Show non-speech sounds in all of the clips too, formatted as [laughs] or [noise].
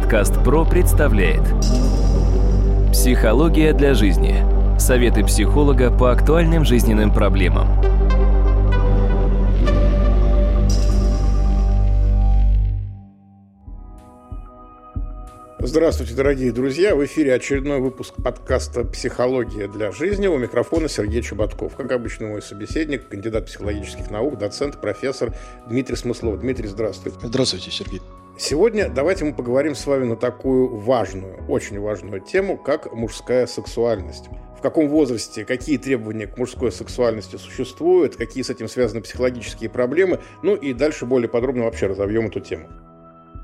Подкаст ПРО представляет Психология для жизни. Советы психолога по актуальным жизненным проблемам. Здравствуйте, дорогие друзья! В эфире очередной выпуск подкаста «Психология для жизни». У микрофона Сергей Чеботков. Как обычно, мой собеседник, кандидат психологических наук, доцент, профессор Дмитрий Смыслов. Дмитрий, здравствуйте. Здравствуйте, Сергей. Сегодня давайте мы поговорим с вами на такую важную, очень важную тему, как мужская сексуальность. В каком возрасте, какие требования к мужской сексуальности существуют, какие с этим связаны психологические проблемы, ну и дальше более подробно вообще разовьем эту тему.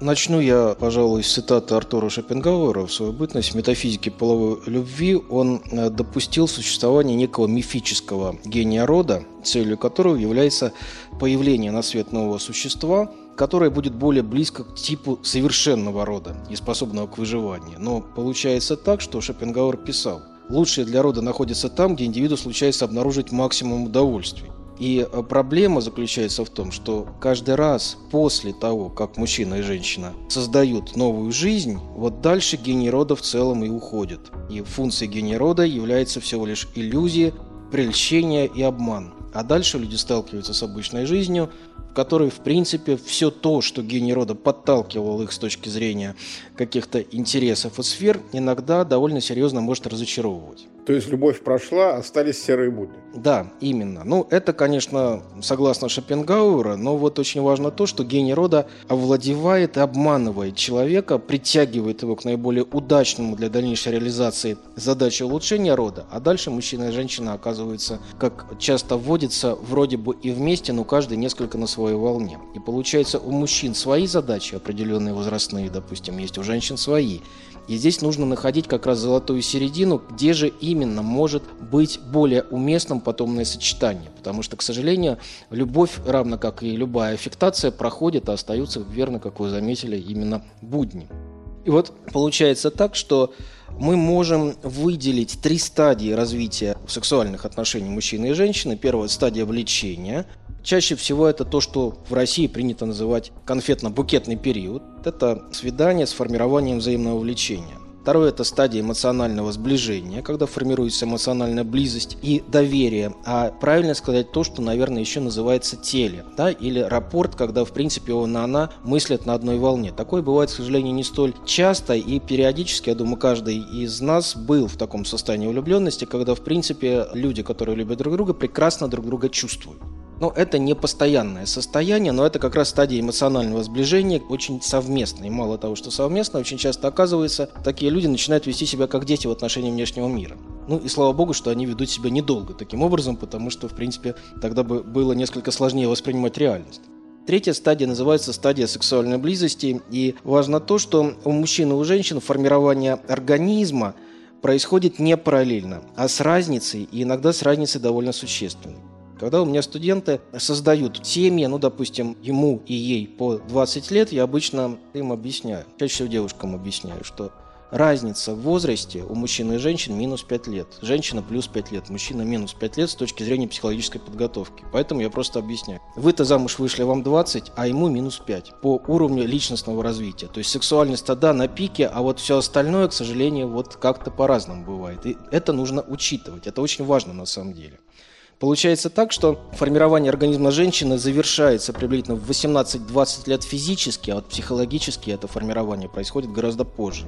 Начну я, пожалуй, с цитаты Артура Шопенгауэра в свою бытность. В метафизике половой любви он э, допустил существование некого мифического гения рода, целью которого является появление на свет нового существа, которое будет более близко к типу совершенного рода и способного к выживанию. Но получается так, что Шопенгауэр писал, лучшее для рода находится там, где индивиду случается обнаружить максимум удовольствий. И э, проблема заключается в том, что каждый раз после того, как мужчина и женщина создают новую жизнь, вот дальше гений рода в целом и уходит. И функцией гения рода является всего лишь иллюзия, прельщение и обман. А дальше люди сталкиваются с обычной жизнью, которой, в принципе, все то, что гений рода подталкивал их с точки зрения каких-то интересов и сфер, иногда довольно серьезно может разочаровывать. То есть любовь прошла, остались серые будни. Да, именно. Ну, это, конечно, согласно Шопенгауэра, но вот очень важно то, что гений рода овладевает и обманывает человека, притягивает его к наиболее удачному для дальнейшей реализации задачи улучшения рода, а дальше мужчина и женщина оказываются, как часто вводится, вроде бы и вместе, но каждый несколько на своей волне. И получается, у мужчин свои задачи, определенные возрастные, допустим, есть у женщин свои. И здесь нужно находить как раз золотую середину, где же именно может быть более уместным потомное сочетание. Потому что, к сожалению, любовь, равно как и любая аффектация, проходит, а остаются, верно, как вы заметили, именно будни. И вот получается так, что мы можем выделить три стадии развития сексуальных отношений мужчины и женщины. Первая стадия влечения – Чаще всего это то, что в России принято называть конфетно-букетный период. Это свидание с формированием взаимного влечения. Второе – это стадия эмоционального сближения, когда формируется эмоциональная близость и доверие. А правильно сказать то, что, наверное, еще называется теле, да, или рапорт, когда, в принципе, он и она мыслят на одной волне. Такое бывает, к сожалению, не столь часто и периодически, я думаю, каждый из нас был в таком состоянии влюбленности, когда, в принципе, люди, которые любят друг друга, прекрасно друг друга чувствуют. Но это не постоянное состояние, но это как раз стадия эмоционального сближения, очень совместное. И мало того, что совместно, очень часто оказывается, такие люди начинают вести себя как дети в отношении внешнего мира. Ну и слава богу, что они ведут себя недолго таким образом, потому что, в принципе, тогда бы было несколько сложнее воспринимать реальность. Третья стадия называется стадия сексуальной близости. И важно то, что у мужчин и у женщин формирование организма происходит не параллельно, а с разницей, и иногда с разницей довольно существенной. Когда у меня студенты создают семьи, ну, допустим, ему и ей по 20 лет, я обычно им объясняю, чаще всего девушкам объясняю, что разница в возрасте у мужчин и женщин минус 5 лет. Женщина плюс 5 лет, мужчина минус 5 лет с точки зрения психологической подготовки. Поэтому я просто объясняю. Вы-то замуж вышли, вам 20, а ему минус 5 по уровню личностного развития. То есть сексуальность тогда на пике, а вот все остальное, к сожалению, вот как-то по-разному бывает. И это нужно учитывать. Это очень важно на самом деле. Получается так, что формирование организма женщины завершается приблизительно в 18-20 лет физически, а вот психологически это формирование происходит гораздо позже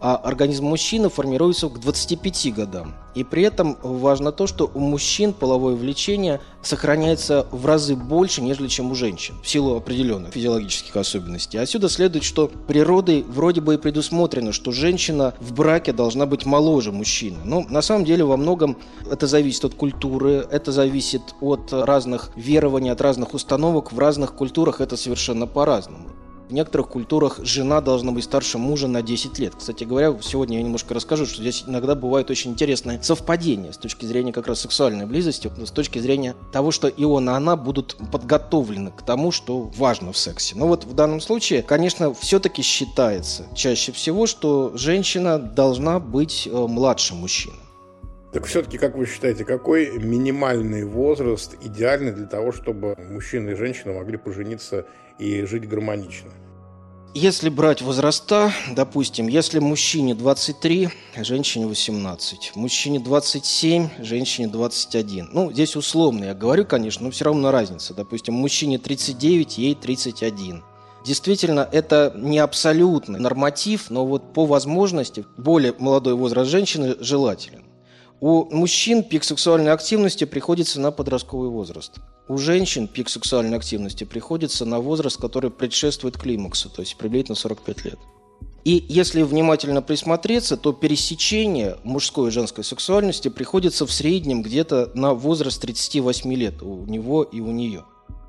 а организм мужчины формируется к 25 годам. И при этом важно то, что у мужчин половое влечение сохраняется в разы больше, нежели чем у женщин, в силу определенных физиологических особенностей. Отсюда следует, что природой вроде бы и предусмотрено, что женщина в браке должна быть моложе мужчины. Но на самом деле во многом это зависит от культуры, это зависит от разных верований, от разных установок. В разных культурах это совершенно по-разному. В некоторых культурах жена должна быть старше мужа на 10 лет. Кстати говоря, сегодня я немножко расскажу, что здесь иногда бывает очень интересное совпадение с точки зрения как раз сексуальной близости, с точки зрения того, что и он, и она будут подготовлены к тому, что важно в сексе. Но вот в данном случае, конечно, все-таки считается чаще всего, что женщина должна быть э, младше мужчины. Так все-таки, как вы считаете, какой минимальный возраст идеальный для того, чтобы мужчина и женщина могли пожениться и жить гармонично? если брать возраста, допустим, если мужчине 23, женщине 18, мужчине 27, женщине 21. Ну, здесь условно я говорю, конечно, но все равно разница. Допустим, мужчине 39, ей 31. Действительно, это не абсолютный норматив, но вот по возможности более молодой возраст женщины желателен. У мужчин пик сексуальной активности приходится на подростковый возраст. У женщин пик сексуальной активности приходится на возраст, который предшествует климаксу, то есть приблизительно 45 лет. И если внимательно присмотреться, то пересечение мужской и женской сексуальности приходится в среднем где-то на возраст 38 лет у него и у нее.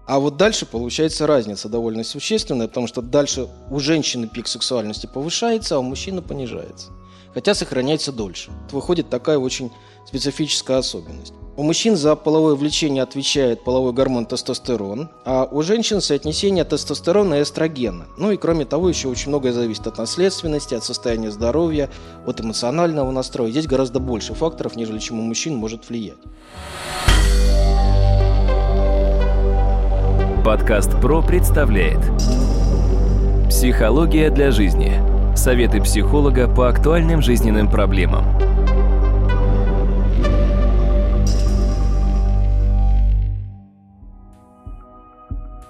А вот дальше получается разница довольно существенная, потому что дальше у женщины пик сексуальности повышается, а у мужчины понижается. Хотя сохраняется дольше. Выходит такая очень специфическая особенность. У мужчин за половое влечение отвечает половой гормон тестостерон, а у женщин соотнесение тестостерона и эстрогена. Ну и кроме того, еще очень многое зависит от наследственности, от состояния здоровья, от эмоционального настроя. Здесь гораздо больше факторов, нежели чем у мужчин может влиять. Подкаст ПРО представляет Психология для жизни. Советы психолога по актуальным жизненным проблемам.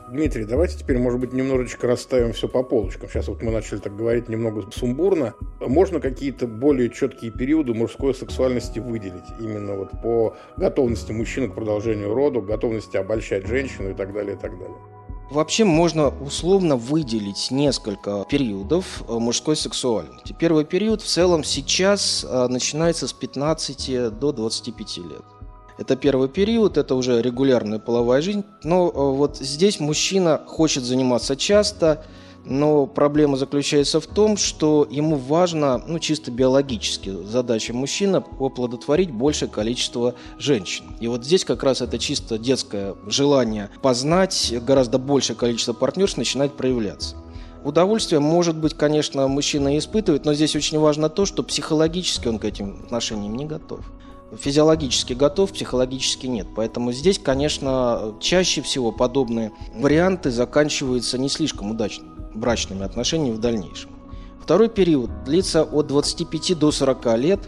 Дмитрий, давайте теперь, может быть, немножечко расставим все по полочкам. Сейчас вот мы начали так говорить немного сумбурно. Можно какие-то более четкие периоды мужской сексуальности выделить? Именно вот по готовности мужчины к продолжению рода, готовности обольщать женщину и так далее, и так далее. Вообще можно условно выделить несколько периодов э, мужской сексуальности. Первый период в целом сейчас э, начинается с 15 до 25 лет. Это первый период, это уже регулярная половая жизнь. Но э, вот здесь мужчина хочет заниматься часто, но проблема заключается в том, что ему важно, ну чисто биологически, задача мужчины оплодотворить большее количество женщин. И вот здесь как раз это чисто детское желание познать гораздо большее количество партнерств начинает проявляться. Удовольствие, может быть, конечно, мужчина испытывает, но здесь очень важно то, что психологически он к этим отношениям не готов физиологически готов, психологически нет. Поэтому здесь, конечно, чаще всего подобные варианты заканчиваются не слишком удачно брачными отношениями в дальнейшем. Второй период длится от 25 до 40 лет,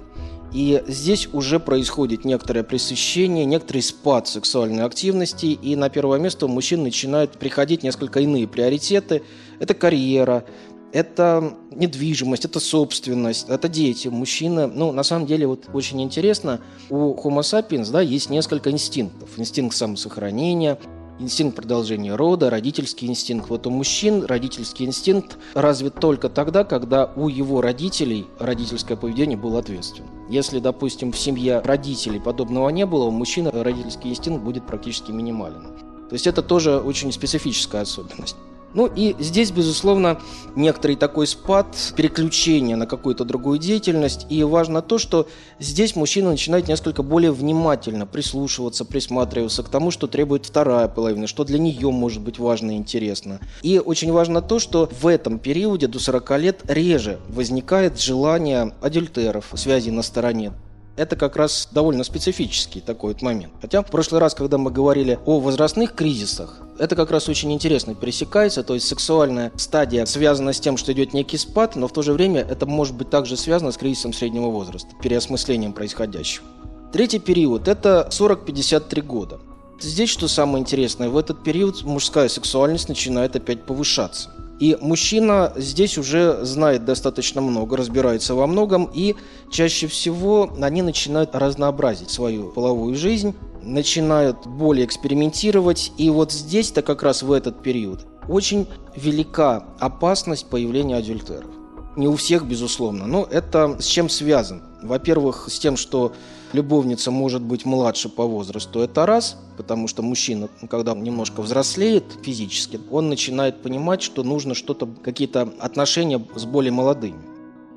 и здесь уже происходит некоторое пресыщение, некоторый спад сексуальной активности, и на первое место у мужчин начинают приходить несколько иные приоритеты. Это карьера, это недвижимость, это собственность, это дети, мужчина. Ну, на самом деле, вот очень интересно, у Homo sapiens, да, есть несколько инстинктов. Инстинкт самосохранения, инстинкт продолжения рода, родительский инстинкт. Вот у мужчин родительский инстинкт развит только тогда, когда у его родителей родительское поведение было ответственным. Если, допустим, в семье родителей подобного не было, у мужчины родительский инстинкт будет практически минимален. То есть это тоже очень специфическая особенность. Ну и здесь, безусловно, некоторый такой спад, переключение на какую-то другую деятельность. И важно то, что здесь мужчина начинает несколько более внимательно прислушиваться, присматриваться к тому, что требует вторая половина, что для нее может быть важно и интересно. И очень важно то, что в этом периоде до 40 лет реже возникает желание адюльтеров, связи на стороне это как раз довольно специфический такой вот момент. Хотя в прошлый раз, когда мы говорили о возрастных кризисах, это как раз очень интересно пересекается, то есть сексуальная стадия связана с тем, что идет некий спад, но в то же время это может быть также связано с кризисом среднего возраста, переосмыслением происходящего. Третий период – это 40-53 года. Здесь что самое интересное, в этот период мужская сексуальность начинает опять повышаться. И мужчина здесь уже знает достаточно много, разбирается во многом, и чаще всего они начинают разнообразить свою половую жизнь, начинают более экспериментировать. И вот здесь-то как раз в этот период очень велика опасность появления адюльтеров. Не у всех, безусловно, но это с чем связано? Во-первых, с тем, что любовница может быть младше по возрасту, это раз, потому что мужчина, когда немножко взрослеет физически, он начинает понимать, что нужно что-то, какие-то отношения с более молодыми.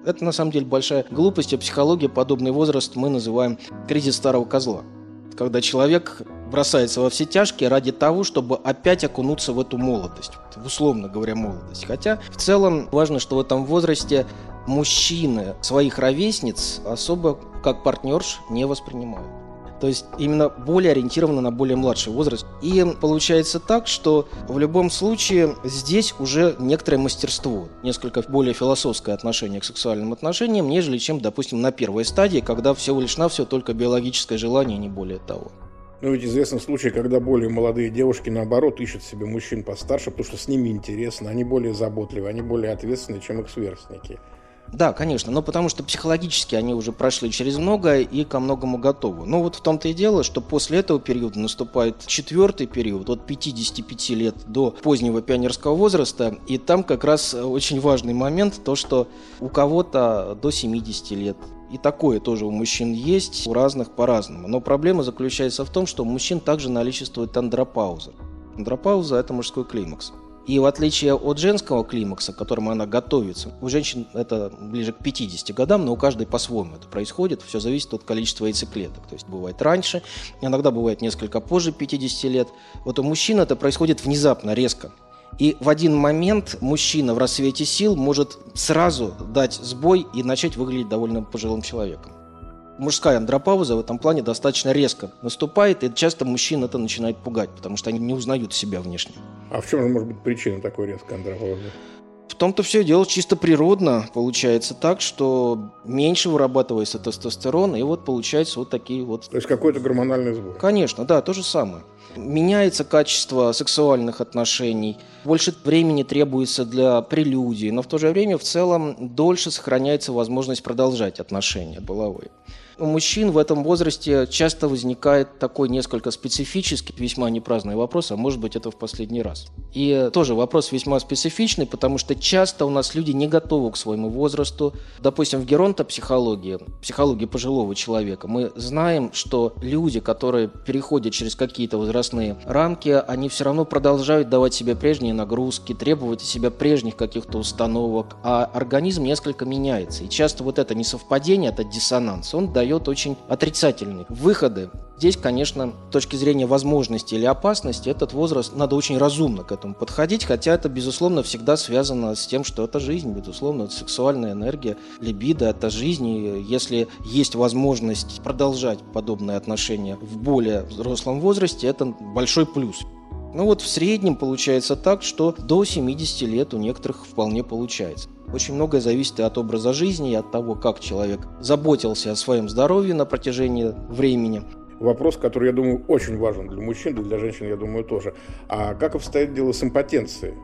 Это на самом деле большая глупость, а психология подобный возраст мы называем кризис старого козла. Когда человек бросается во все тяжкие ради того, чтобы опять окунуться в эту молодость, условно говоря, молодость. Хотя в целом важно, что в этом возрасте мужчины своих ровесниц особо как партнерш не воспринимают. То есть именно более ориентировано на более младший возраст. И получается так, что в любом случае здесь уже некоторое мастерство, несколько более философское отношение к сексуальным отношениям, нежели чем, допустим, на первой стадии, когда всего лишь на все только биологическое желание, не более того. Ну, ведь известны случаи, когда более молодые девушки, наоборот, ищут себе мужчин постарше, потому что с ними интересно, они более заботливы, они более ответственны, чем их сверстники. Да, конечно, но потому что психологически они уже прошли через многое и ко многому готовы. Но вот в том-то и дело, что после этого периода наступает четвертый период, от 55 лет до позднего пионерского возраста, и там как раз очень важный момент, то, что у кого-то до 70 лет, и такое тоже у мужчин есть, у разных по-разному. Но проблема заключается в том, что у мужчин также наличествует андропауза. Андропауза – это мужской климакс. И в отличие от женского климакса, к которому она готовится, у женщин это ближе к 50 годам, но у каждой по-своему это происходит. Все зависит от количества яйцеклеток. То есть бывает раньше, иногда бывает несколько позже 50 лет. Вот у мужчин это происходит внезапно, резко. И в один момент мужчина в рассвете сил может сразу дать сбой и начать выглядеть довольно пожилым человеком мужская андропауза в этом плане достаточно резко наступает, и часто мужчин это начинает пугать, потому что они не узнают себя внешне. А в чем же может быть причина такой резкой андропаузы? В том-то все дело чисто природно. Получается так, что меньше вырабатывается тестостерон, и вот получается вот такие вот... То есть какой-то гормональный сбой? Конечно, да, то же самое. Меняется качество сексуальных отношений, больше времени требуется для прелюдии, но в то же время в целом дольше сохраняется возможность продолжать отношения половые. У мужчин в этом возрасте часто возникает такой несколько специфический, весьма непраздный вопрос, а может быть это в последний раз. И тоже вопрос весьма специфичный, потому что часто у нас люди не готовы к своему возрасту. Допустим, в геронтопсихологии, психологии пожилого человека, мы знаем, что люди, которые переходят через какие-то возрастные рамки, они все равно продолжают давать себе прежние нагрузки, требовать от себя прежних каких-то установок, а организм несколько меняется. И часто вот это несовпадение, это диссонанс, он дает очень отрицательные выходы. Здесь, конечно, с точки зрения возможности или опасности, этот возраст надо очень разумно к этому подходить, хотя это, безусловно, всегда связано с тем, что это жизнь, безусловно, это сексуальная энергия, либидо, это жизнь, и если есть возможность продолжать подобные отношения в более взрослом возрасте, это большой плюс. Ну вот в среднем получается так, что до 70 лет у некоторых вполне получается. Очень многое зависит и от образа жизни, и от того, как человек заботился о своем здоровье на протяжении времени. Вопрос, который, я думаю, очень важен для мужчин, да для женщин, я думаю, тоже. А как обстоит дело с импотенцией?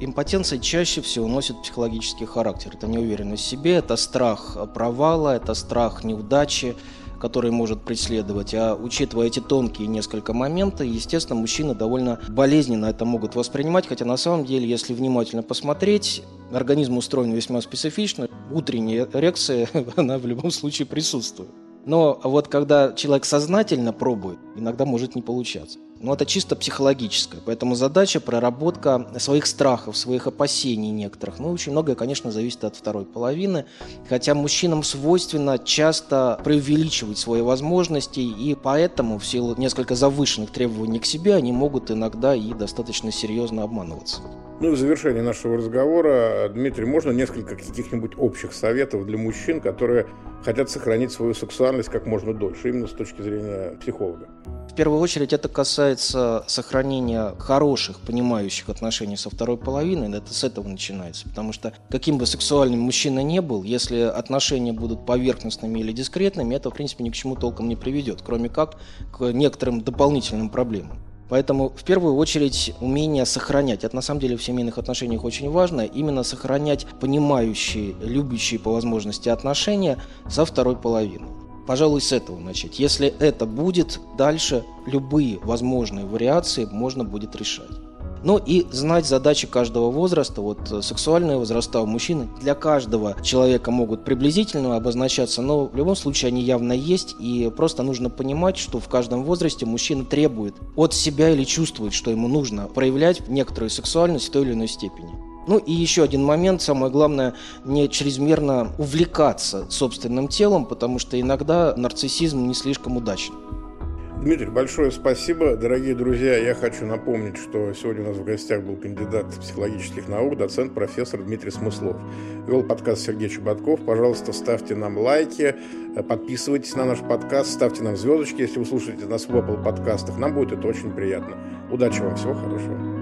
Импотенция чаще всего носит психологический характер. Это неуверенность в себе, это страх провала, это страх неудачи, который может преследовать. А учитывая эти тонкие несколько моменты, естественно, мужчины довольно болезненно это могут воспринимать, хотя на самом деле, если внимательно посмотреть, организм устроен весьма специфично. Утренняя эрекция, [laughs] она в любом случае присутствует. Но вот когда человек сознательно пробует, иногда может не получаться. Но это чисто психологическое. Поэтому задача проработка своих страхов, своих опасений некоторых. Ну, очень многое, конечно, зависит от второй половины. Хотя мужчинам свойственно часто преувеличивать свои возможности, и поэтому в силу несколько завышенных требований к себе они могут иногда и достаточно серьезно обманываться. Ну и в завершении нашего разговора, Дмитрий, можно несколько каких-нибудь общих советов для мужчин, которые хотят сохранить свою сексуальность как можно дольше, именно с точки зрения психолога? В первую очередь это касается сохранения хороших, понимающих отношений со второй половиной. Это с этого начинается. Потому что каким бы сексуальным мужчина не был, если отношения будут поверхностными или дискретными, это, в принципе, ни к чему толком не приведет, кроме как к некоторым дополнительным проблемам. Поэтому в первую очередь умение сохранять. Это на самом деле в семейных отношениях очень важно. Именно сохранять понимающие, любящие по возможности отношения со второй половиной. Пожалуй, с этого начать. Если это будет, дальше любые возможные вариации можно будет решать. Ну и знать задачи каждого возраста. Вот э, сексуальные возраста у мужчин для каждого человека могут приблизительно обозначаться, но в любом случае они явно есть. И просто нужно понимать, что в каждом возрасте мужчина требует от себя или чувствует, что ему нужно проявлять некоторую сексуальность в той или иной степени. Ну и еще один момент, самое главное, не чрезмерно увлекаться собственным телом, потому что иногда нарциссизм не слишком удачен. Дмитрий, большое спасибо. Дорогие друзья, я хочу напомнить, что сегодня у нас в гостях был кандидат психологических наук, доцент, профессор Дмитрий Смыслов. Вел подкаст Сергей Чеботков. Пожалуйста, ставьте нам лайки, подписывайтесь на наш подкаст, ставьте нам звездочки, если вы слушаете нас в Apple подкастах. Нам будет это очень приятно. Удачи вам, всего хорошего.